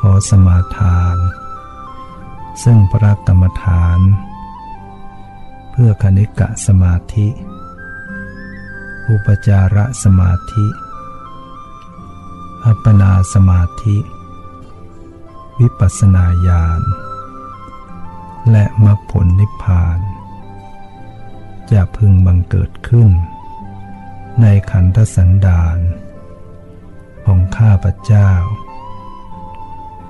ขอสมาทาน ซึ่งพระกรรมฐาน เพื่อคณิกะสมาธิ อุปจาระสมาธิ อัปปนาสมาธิ วิปัสนาญาณ และมรรคผลนิพพาน จะพึงบังเกิดขึ้น ในขันธสันดานของข้าพเจ้า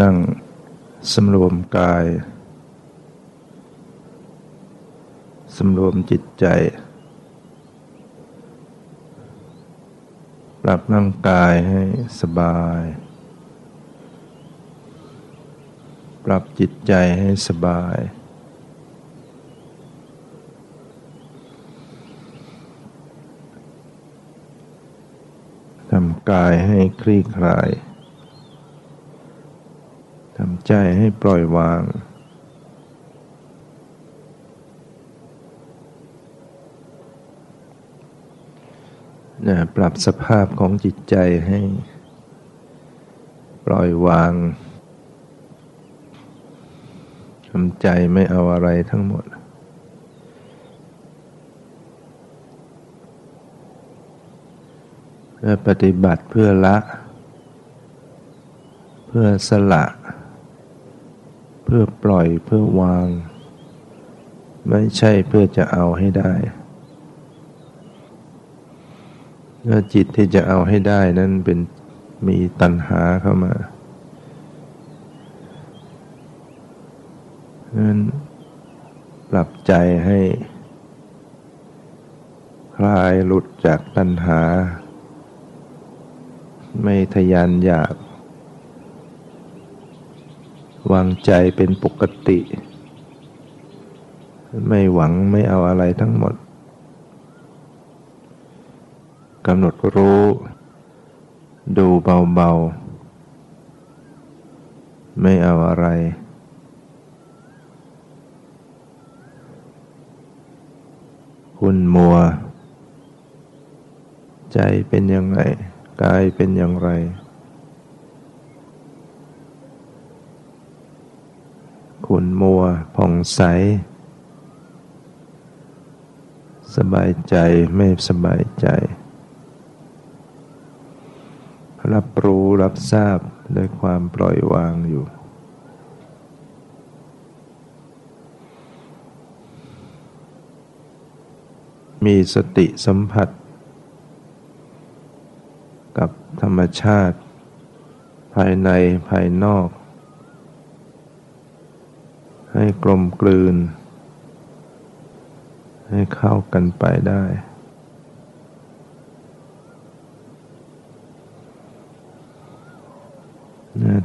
นั่งสำรวมกายสำรวมจิตใจ ปรับร่างกายให้สบาย ปรับจิตใจให้สบาย ทำกายให้คลี่คลาย ทำใจให้ปล่อยวาง นะปรับสภาพของจิตใจให้ ปล่อยวางทำใจไม่เอาอะไรทั้งหมดเพื่อปฏิบัติเพื่อละ เพื่อสละ พื่อปล่อยเพื่อวาง ไม่ใช่เพื่อจะเอาให้ได้เมื่อจิตที่จะเอาให้ได้นั้นเป็นมีตัณหาเข้ามานั้นปรับใจให้ คลายหลุดจากตัณหา ไม่ทยานอยาก วางใจเป็นปกติ ไม่หวังไม่เอาอะไรทั้งหมดกำหนดรู้ ดูเบาๆ ไม่เอาอะไร คุณมัว ใจเป็นยังไง กายเป็นอย่างไร ขุ่นมัวผ่องใส สบายใจไม่สบายใจ รับรู้รับทราบด้วยความปล่อยวางอยู่ มีสติสัมผัส กับธรรมชาติ ภายในภายนอก ให้กลมกลืน ให้เข้ากันไปได้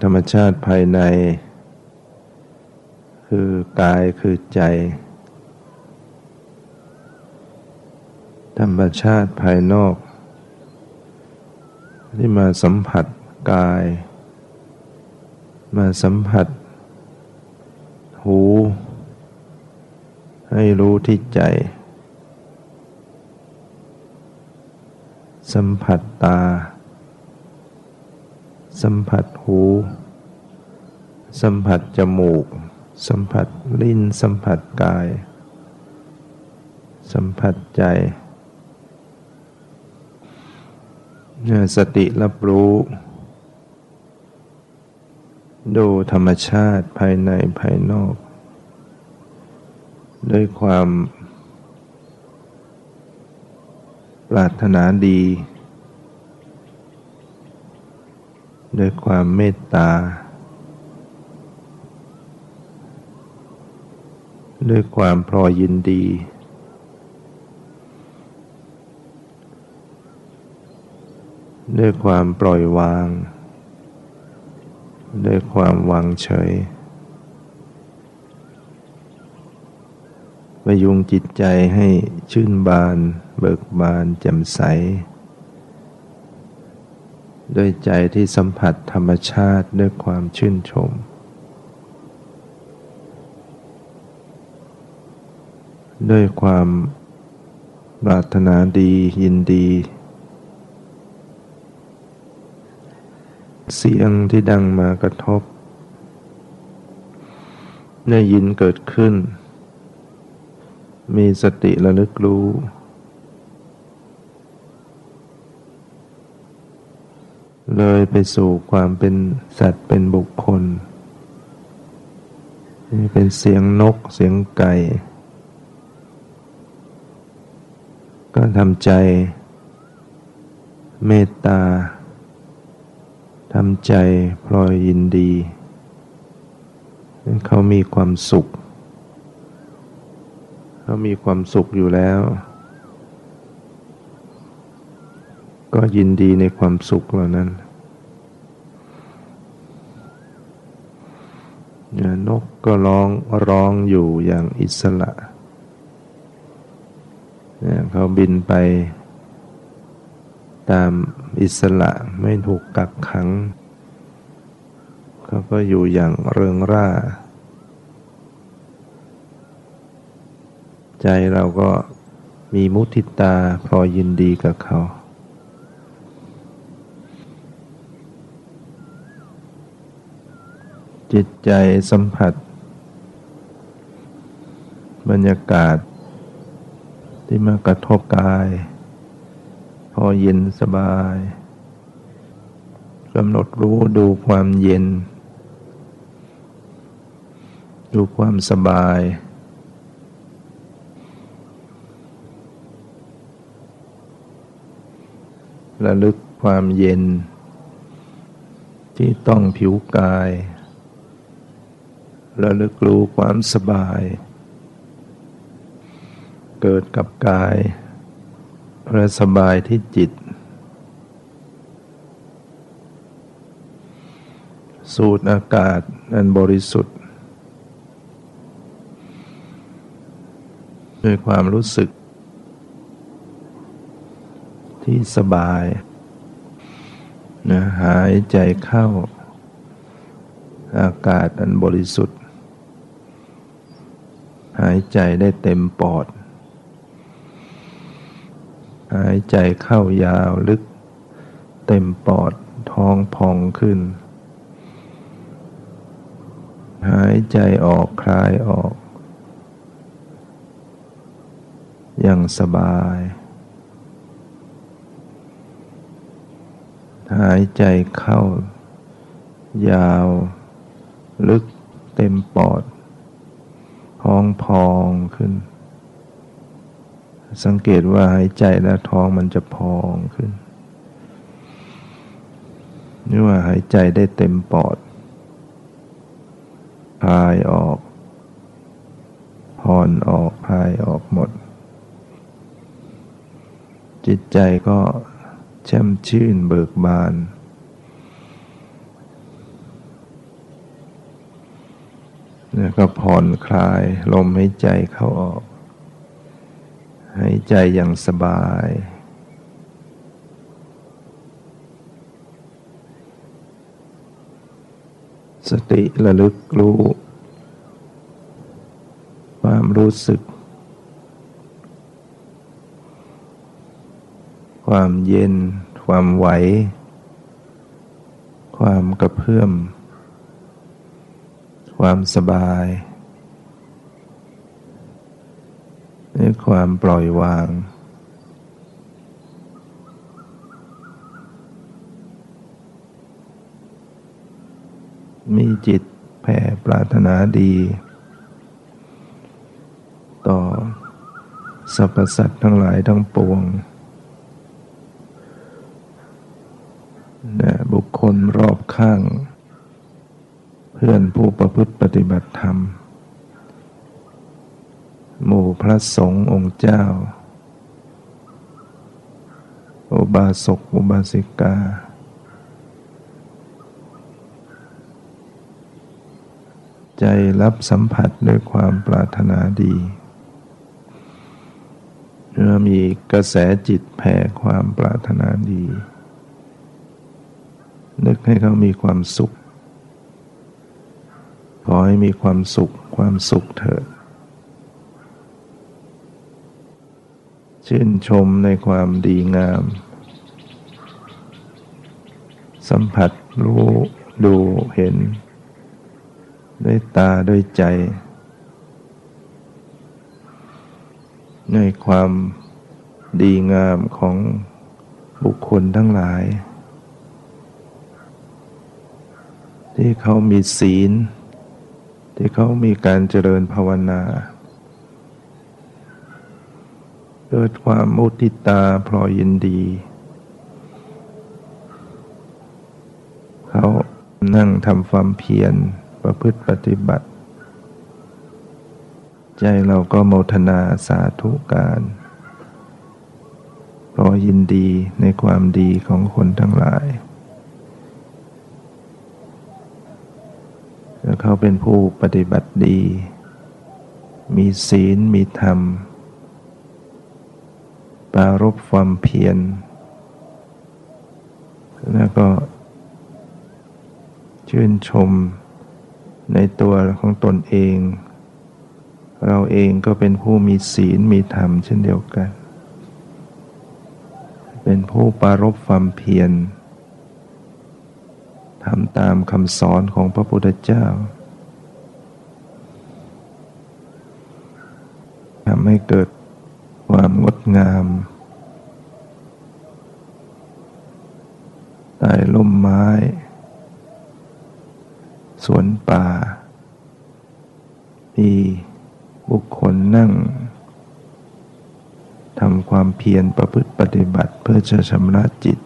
ธรรมชาติภายใน คือกายคือใจ ธรรมชาติภายนอก ที่มาสัมผัสกาย มาสัมผัส หู ให้รู้ที่ใจ สัมผัสตา สัมผัสหู สัมผัสจมูก สัมผัสลิ้น สัมผัสกาย สัมผัสใจสติรับรู้ ดูธรรมชาติภายในภายนอก ด้วยความปรารถนาดี ด้วยความเมตตา ด้วยความพรอยินดี ด้วยความปล่อยวาง ด้วยความวางเฉยประยุงจิตใจให้ชื่นบาน เบิกบานแจ่มใส ด้วยใจที่สัมผัสธรรมชาติด้วยความชื่นชม ด้วยความปรารถนาดียินดี เสียงที่ดังมากระทบ ได้ยินเกิดขึ้น มีสติระลึกรู้ เลยไปสู่ความเป็นสัตว์เป็นบุคคล นี่เป็นเสียงนกเสียงไก่ ก็ทำใจ เมตตา ทำใจพลอยยินดี เขามีความสุข เขามีความสุขอยู่แล้ว ก็ยินดีในความสุขเหล่านั้นนกก็ร้องร้องอยู่อย่างอิสระ เขาบินไป ตามอิสระไม่ถูกกักขัง เขาก็อยู่อย่างเริงร่า ใจเราก็มีมุทิตาพอยินดีกับเขา จิตใจสัมผัส บรรยากาศที่มากระทบกาย อเย็นสบายกำหนดรู้ดูความเย็น ดูความสบาย ระลึกความเย็น ที่ต้องผิวกาย ระลึกรู้ความสบาย เกิดกับกาย และสบายที่จิต สูดอากาศอันบริสุทธิ์ด้วยความรู้สึก ที่สบายนะหายใจเข้า อากาศอันบริสุทธิ์ หายใจได้เต็มปอด หายใจเข้ายาวลึก เต็มปอดท้องพองขึ้น หายใจออกคลายออก อย่างสบาย หายใจเข้า ยาว ลึกเต็มปอดท้องพองขึ้น สังเกตว่าหายใจแล้วท้องมันจะพองขึ้นนี่ว่าหายใจได้เต็มปอดพายออกผ่อนออกพายออกหมด จิตใจก็แช่มชื่นเบิกบาน แล้วก็ผ่อนคลายลมหายใจเข้าออก หายใจอย่างสบาย สติระลึกรู้ ความรู้สึก ความเย็น ความไหว ความกระเพื่อม ความสบาย นี่ความปล่อยวาง มีจิตแผ่ปรารถนาดี ต่อสรรพสัตว์ทั้งหลายทั้งปวงนะบุคคลรอบข้าง เพื่อนผู้ประพฤติปฏิบัติธรรม หมู่พระสงฆ์องค์เจ้า อุบาสกอุบาสิกา ใจรับสัมผัสด้วยความปรารถนาดีเมื่อมีกระแสจิตแผ่ความปรารถนาดี นึกให้เขามีความสุข ขอให้มีความสุขความสุขเถิด ชื่นชมในความดีงาม สัมผัสรู้ดูเห็น ด้วยตาด้วยใจ ในความดีงามของบุคคลทั้งหลาย ที่เขามีศีล ที่เขามีการเจริญภาวนา เกิดความมุติตาพลอยยินดี เขานั่งทำความเพียรประพฤติปฏิบัติ ใจเราก็โมทนาสาธุการพลอยยินดีในความดีของคนทั้งหลายแล้วเขาเป็นผู้ปฏิบัติดี มีศีลมีธรรม ปารบความเพียร แล้วก็ ชื่นชมในตัวของตนเอง เราเองก็เป็นผู้มีศีลมีธรรมเช่นเดียวกัน เป็นผู้ปารบความเพียรทำตามคำสอนของพระพุทธเจ้าทำให้เกิด ความงดงามใต้ล่มไม้ สวนป่ามีบุคคลนั่งทำความเพียรประพฤติปฏิบัติเพื่อจะชำระจิต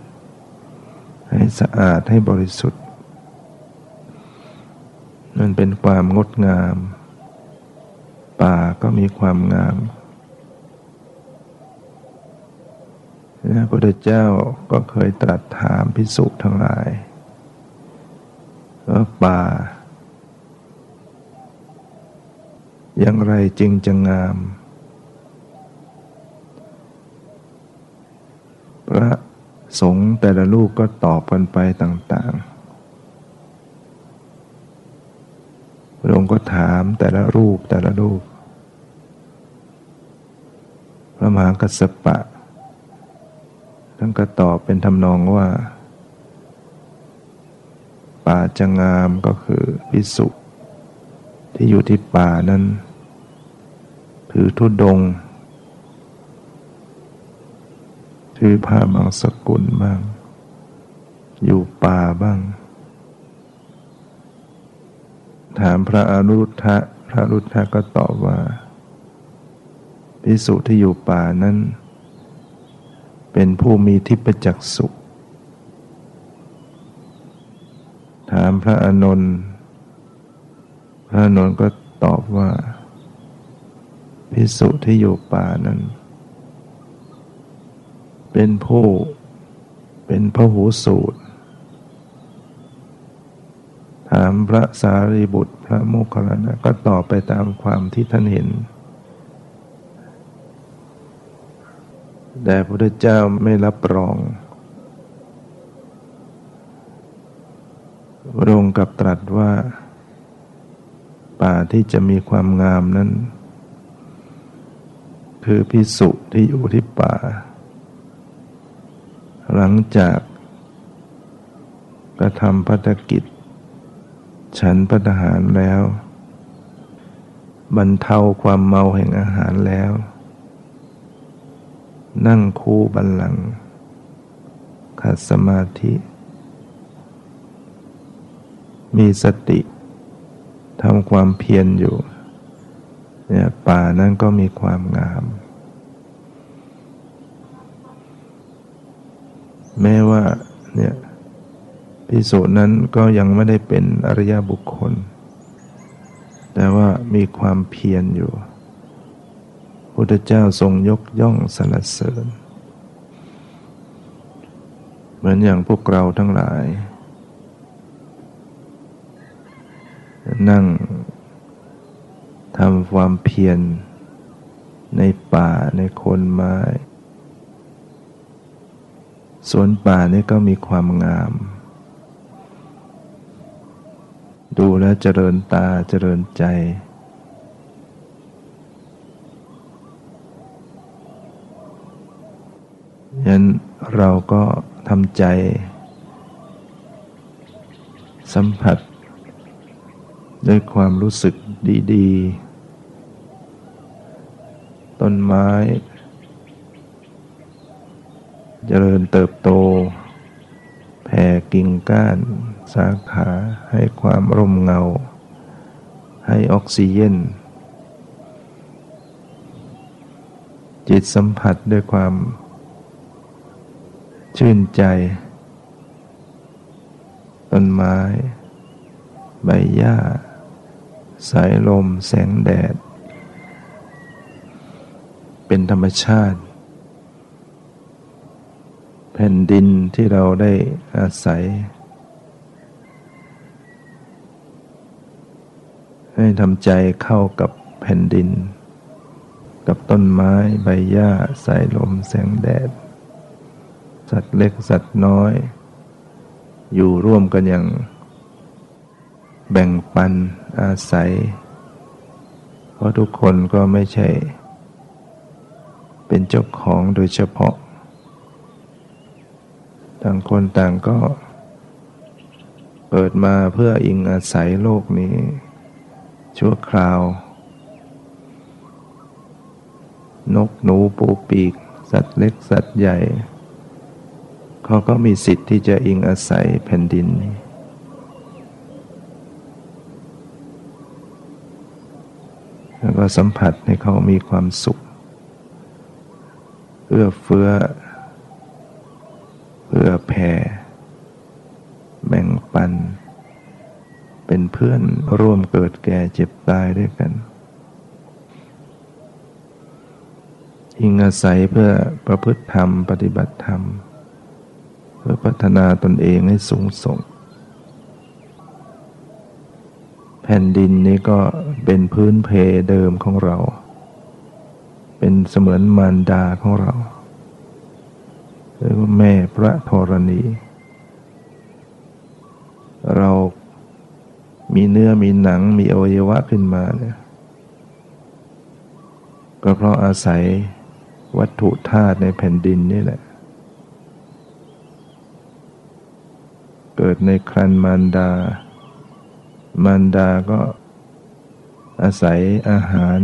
ให้สะอาดให้บริสุทธิ์มันเป็นความงดงาม ป่าก็มีความงาม พระพุทธเจ้าก็เคยตรัสถามพิสุทั้งหลายว่าป่า อย่างไรจึงจะงาม พระสงฆ์แต่ละลูกก็ตอบกันไปต่างๆ พระองค์ก็ถามแต่ละรูปแต่ละรูป พระมหากัสสปะ ท่านก็ตอบเป็นทำนองว่า ป่าจะงามก็คือพิสุที่อยู่ที่ป่านั้นถือทุดง ถือผ้าบางสกุลบ้าง อยู่ป่าบ้าง ถามพระอนุรุทธะ พระรุทธะก็ตอบว่าพิสุที่อยู่ป่านั้น เป็นผู้มีทิพจักสุถามพระอานนท์พระอานนท์ก็ตอบว่า พิสุที่อยู่ป่านั้น เป็นผู้เป็นพระหูสูตร ถามพระสารีบุตรพระโมคคัลลานะก็ตอบไปตามความที่ท่านเห็น แต่พระพุทธเจ้าไม่รับรองรองกับตรัสว่า ป่าที่จะมีความงามนั้น คือพิสุที่อยู่ที่ป่า หลังจากกระทำพัฒกิจ ฉันพัฒหารแล้ว บรรเทาความเมาแห่งอาหารแล้ว นั่งคูบันลังขัดสมาธิ มีสติทำความเพียรอยู่เนี่ยป่านั้นก็มีความงาม แม้ว่าเนี่ยพิสูจนั้นก็ยังไม่ได้เป็นอริยบุคคล แต่ว่ามีความเพียรอยู่ พุทธเจ้าทรงยกย่องสรรเสริญ เหมือนอย่างพวกเราทั้งหลาย นั่งทำความเพียรในป่าในคนไม้สวนป่านี่ก็มีความงาม ดูแลเจริญตาเจริญใจ ยันเราก็ทำใจ สัมผัส ด้วยความรู้สึกดี ๆ ต้นไม้ เจริญเติบโต แผ่กิ่งก้าน สาขาให้ความร่มเงา ให้ออกซิเจนจิตสัมผัสด้วยความ ชื่นใจ ต้นไม้ ใบหญ้า สายลมแสงแดด เป็นธรรมชาติ แผ่นดินที่เราได้อาศัย ให้ทำใจเข้ากับแผ่นดิน กับต้นไม้ใบหญ้า สายลมแสงแดด สัตว์เล็กสัตว์น้อย อยู่ร่วมกันอย่าง แบ่งปันอาศัย เพราะทุกคนก็ไม่ใช่ เป็นเจ้าของโดยเฉพาะ ต่างคนต่างก็เปิดมาเพื่ออิงอาศัยโลกนี้ ชั่วคราว นกหนูปูปีก สัตว์เล็กสัตว์ใหญ่ เขาก็มีสิทธิ์ที่จะอิงอาศัยแผ่นดินนี้แล้วก็สัมผัสให้เขามีความสุข เอื้อเฟื้อเพื่อแผ่แบ่งปัน เป็นเพื่อนร่วมเกิดแก่เจ็บตายด้วยกันอิงอาศัยเพื่อประพฤติธรรม ปฏิบัติธรรม พัฒนาตนเองให้สูงส่ง แผ่นดินนี้ก็เป็นพื้นเพเดิมของเรา เป็นเสมือนมารดาของเราหรือว่าแม่พระธรณี เรามีเนื้อมีหนังมีอวัยวะขึ้นมาเนี่ยก็เพราะอาศัยวัตถุธาตุในแผ่นดินนี่แหละ เกิดในครันมารดา มารดาก็อาศัยอาหาร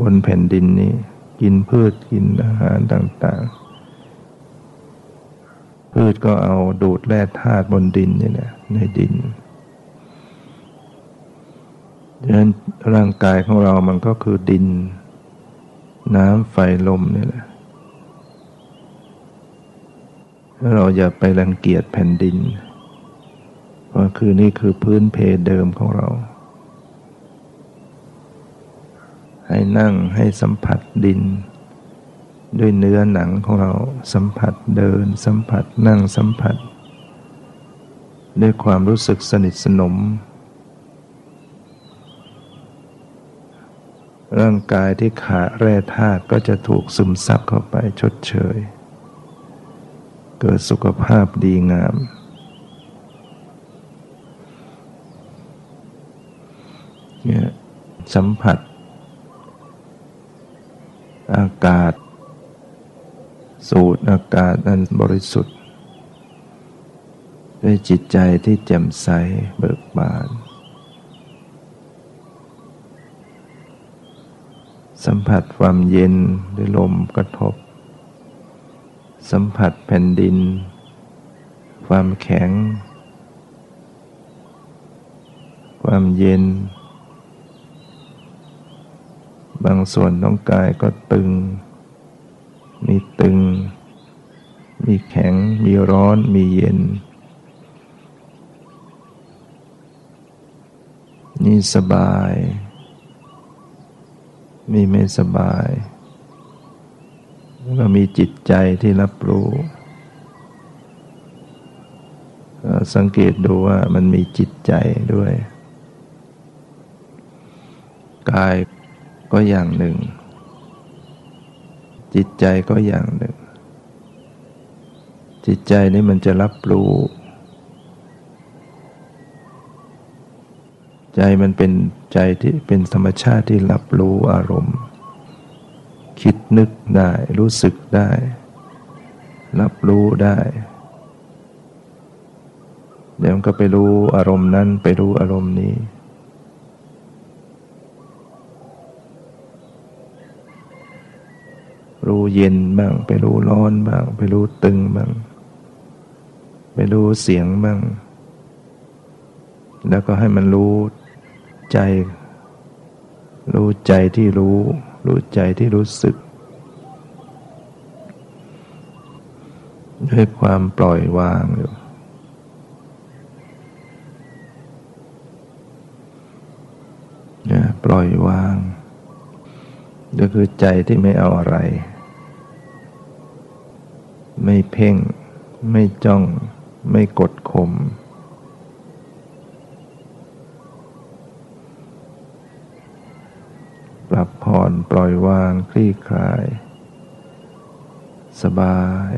บนแผ่นดินนี้ กินพืชกินอาหารต่าง ๆ พืชก็เอาดูดแร่ธาตุบนดินนี่แหละในดินดังนั้นร่างกายของเรามันก็คือดิน น้ำไฟลมนี่แหละ เราอย่าไปรังเกียจแผ่นดินเพราะคือนี่คือพื้นเพเดิมของเรา ให้นั่งให้สัมผัสดิน ด้วยเนื้อหนังของเราสัมผัสเดิน สัมผัสนั่งสัมผัส ด้วยความรู้สึกสนิทสนม ร่างกายที่ขาดแร่ธาตุก็จะถูกซึมซับเข้าไปชดเชย เกิดสุขภาพดีงาม เนี่ยสัมผัส อากาศ สูดอากาศอันบริสุทธิ์ ด้วยจิตใจที่แจ่มใสเบิกบาน สัมผัสความเย็นด้วยลมกระทบ สัมผัสแผ่นดิน ความแข็ง ความเย็น บางส่วนของกายก็ตึง มีตึง มีแข็ง มีร้อน มีเย็น นี่สบาย มีไม่สบาย ก็มีจิตใจที่รับรู้สังเกตดูว่ามันมีจิตใจด้วย กายก็อย่างหนึ่ง จิตใจก็อย่างหนึ่ง จิตใจนี่มันจะรับรู้ ใจมันเป็นใจที่เป็นธรรมชาติที่รับรู้อารมณ์ คิดนึกได้ รู้สึกได้ รับรู้ได้ เดี๋ยวมันก็ไปรู้อารมณ์นั้นไปรู้อารมณ์นี้ รู้เย็นบ้าง ไปรู้ร้อนบ้าง ไปรู้ตึงบ้าง ไปรู้เสียงบ้าง แล้วก็ให้มันรู้ใจ รู้ใจที่รู้ รู้ใจที่รู้สึก ด้วยความปล่อยวางอยู่นะปล่อยวาง ก็คือใจที่ไม่เอาอะไร ไม่เพ่ง ไม่จ้อง ไม่กดข่มปรับผ่อน ปล่อยวางคลี่คลาย สบาย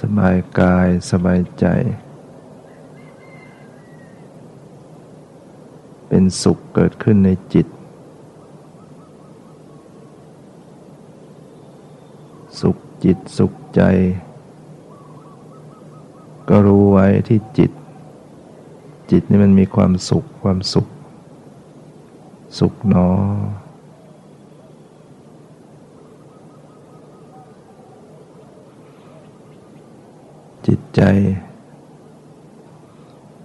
สบายกายสบายใจ เป็นสุขเกิดขึ้นในจิต สุขจิตสุขใจ ก็รู้ไว้ที่จิต จิตนี่มันมีความสุขความสุข สุขหนอ จิตใจ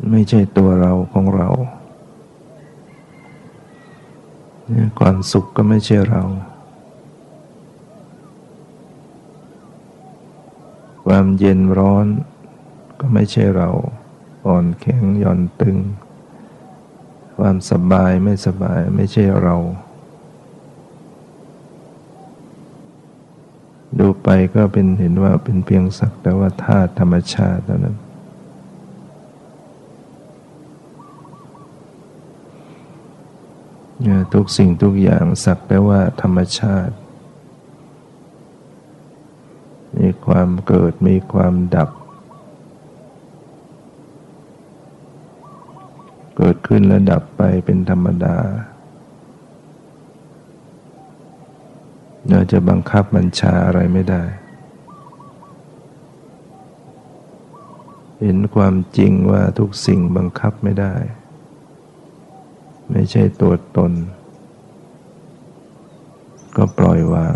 ไม่ใช่ตัวเราของเรา ความสุขก็ไม่ใช่เรา ความเย็นร้อนก็ไม่ใช่เรา อ่อนแข็งหย่อนตึง ความสบายไม่สบายไม่ใช่เรา ดูไปก็เป็นเห็นว่าเป็นเพียงสักแต่ว่าธาตุธรรมชาติเท่านั้นทุกสิ่งทุกอย่างสักแต่ว่าธรรมชาติ มีความเกิดมีความดับเกิด ขึ้นและดับไปเป็นธรรมดา เราจะบังคับบัญชาอะไรไม่ได้ เห็นความจริงว่าทุกสิ่งบังคับไม่ได้ ไม่ใช่ตัวตน ก็ปล่อยวาง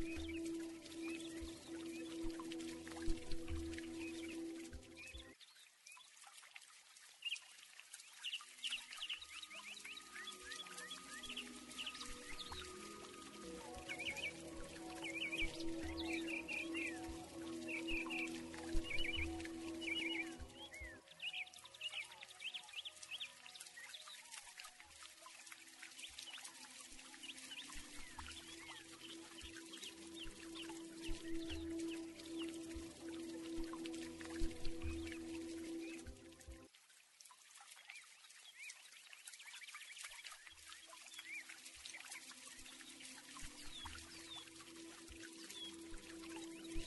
Thank you.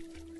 Thank you.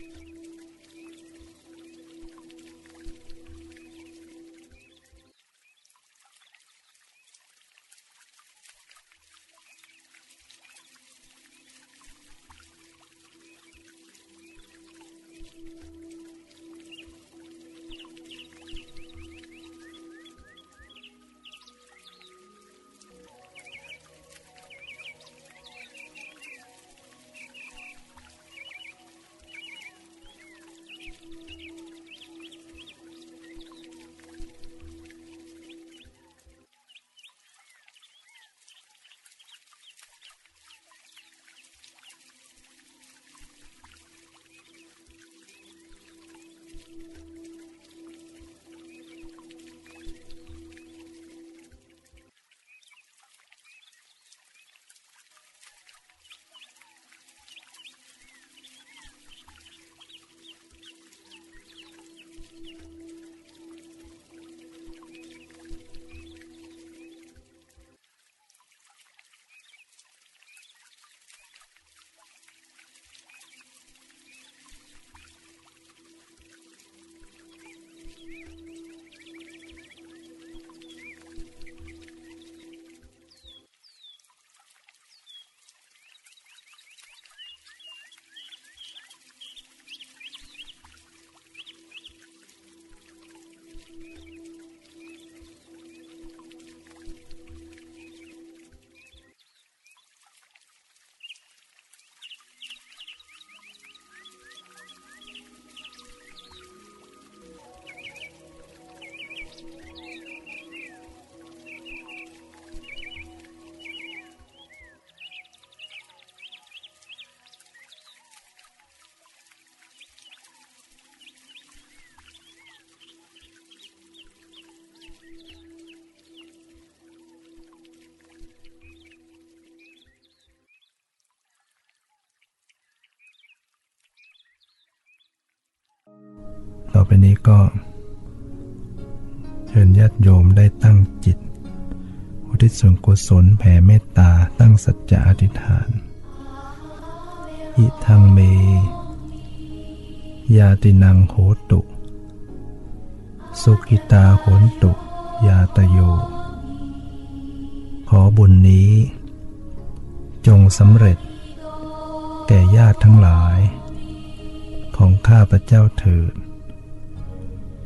Thank you. Thank you. ไปนี้ก็ เชิญญาติโยมได้ตั้งจิต อุทิศส่วนกุศลแผ่เมตตาตั้งสัจจะอธิษฐาน อิทังเม ยาตินังโหตุ สุกิตาโหนตุ ยาตโย ขอบุญนี้ จงสำเร็จ แก่ญาติทั้งหลายของข้าพระเจ้าเถิด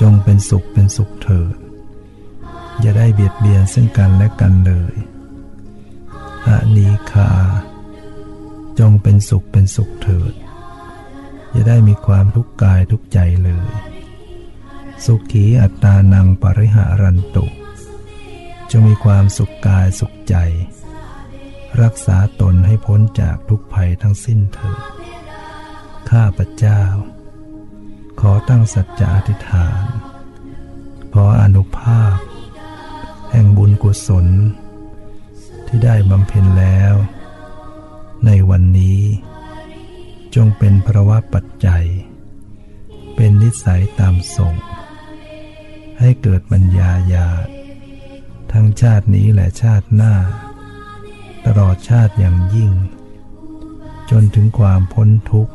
จงเป็นสุขเป็นสุขเถิด อย่าได้เบียดเบียนซึ่งกันและกันเลยอานีคา จงเป็นสุขเป็นสุขเถิด อย่าได้มีความทุกข์กายทุกใจเลย สุขีอัตานังปริหารันตุ จงมีความสุขกายสุขใจ รักษาตนให้พ้นจากทุกภัยทั้งสิ้นเถิด ข้าพเจ้า ขอตั้งสัจจะอธิษฐาน ขออนุภาพ แห่งบุญกุศล ที่ได้บำเพ็ญแล้ว ในวันนี้ จงเป็นพระวะปัจจัย เป็นนิสัยตามส่ง ให้เกิดปัญญาญาณทั้งชาตินี้และชาติหน้า ตลอดชาติอย่างยิ่ง จนถึงความพ้นทุกข์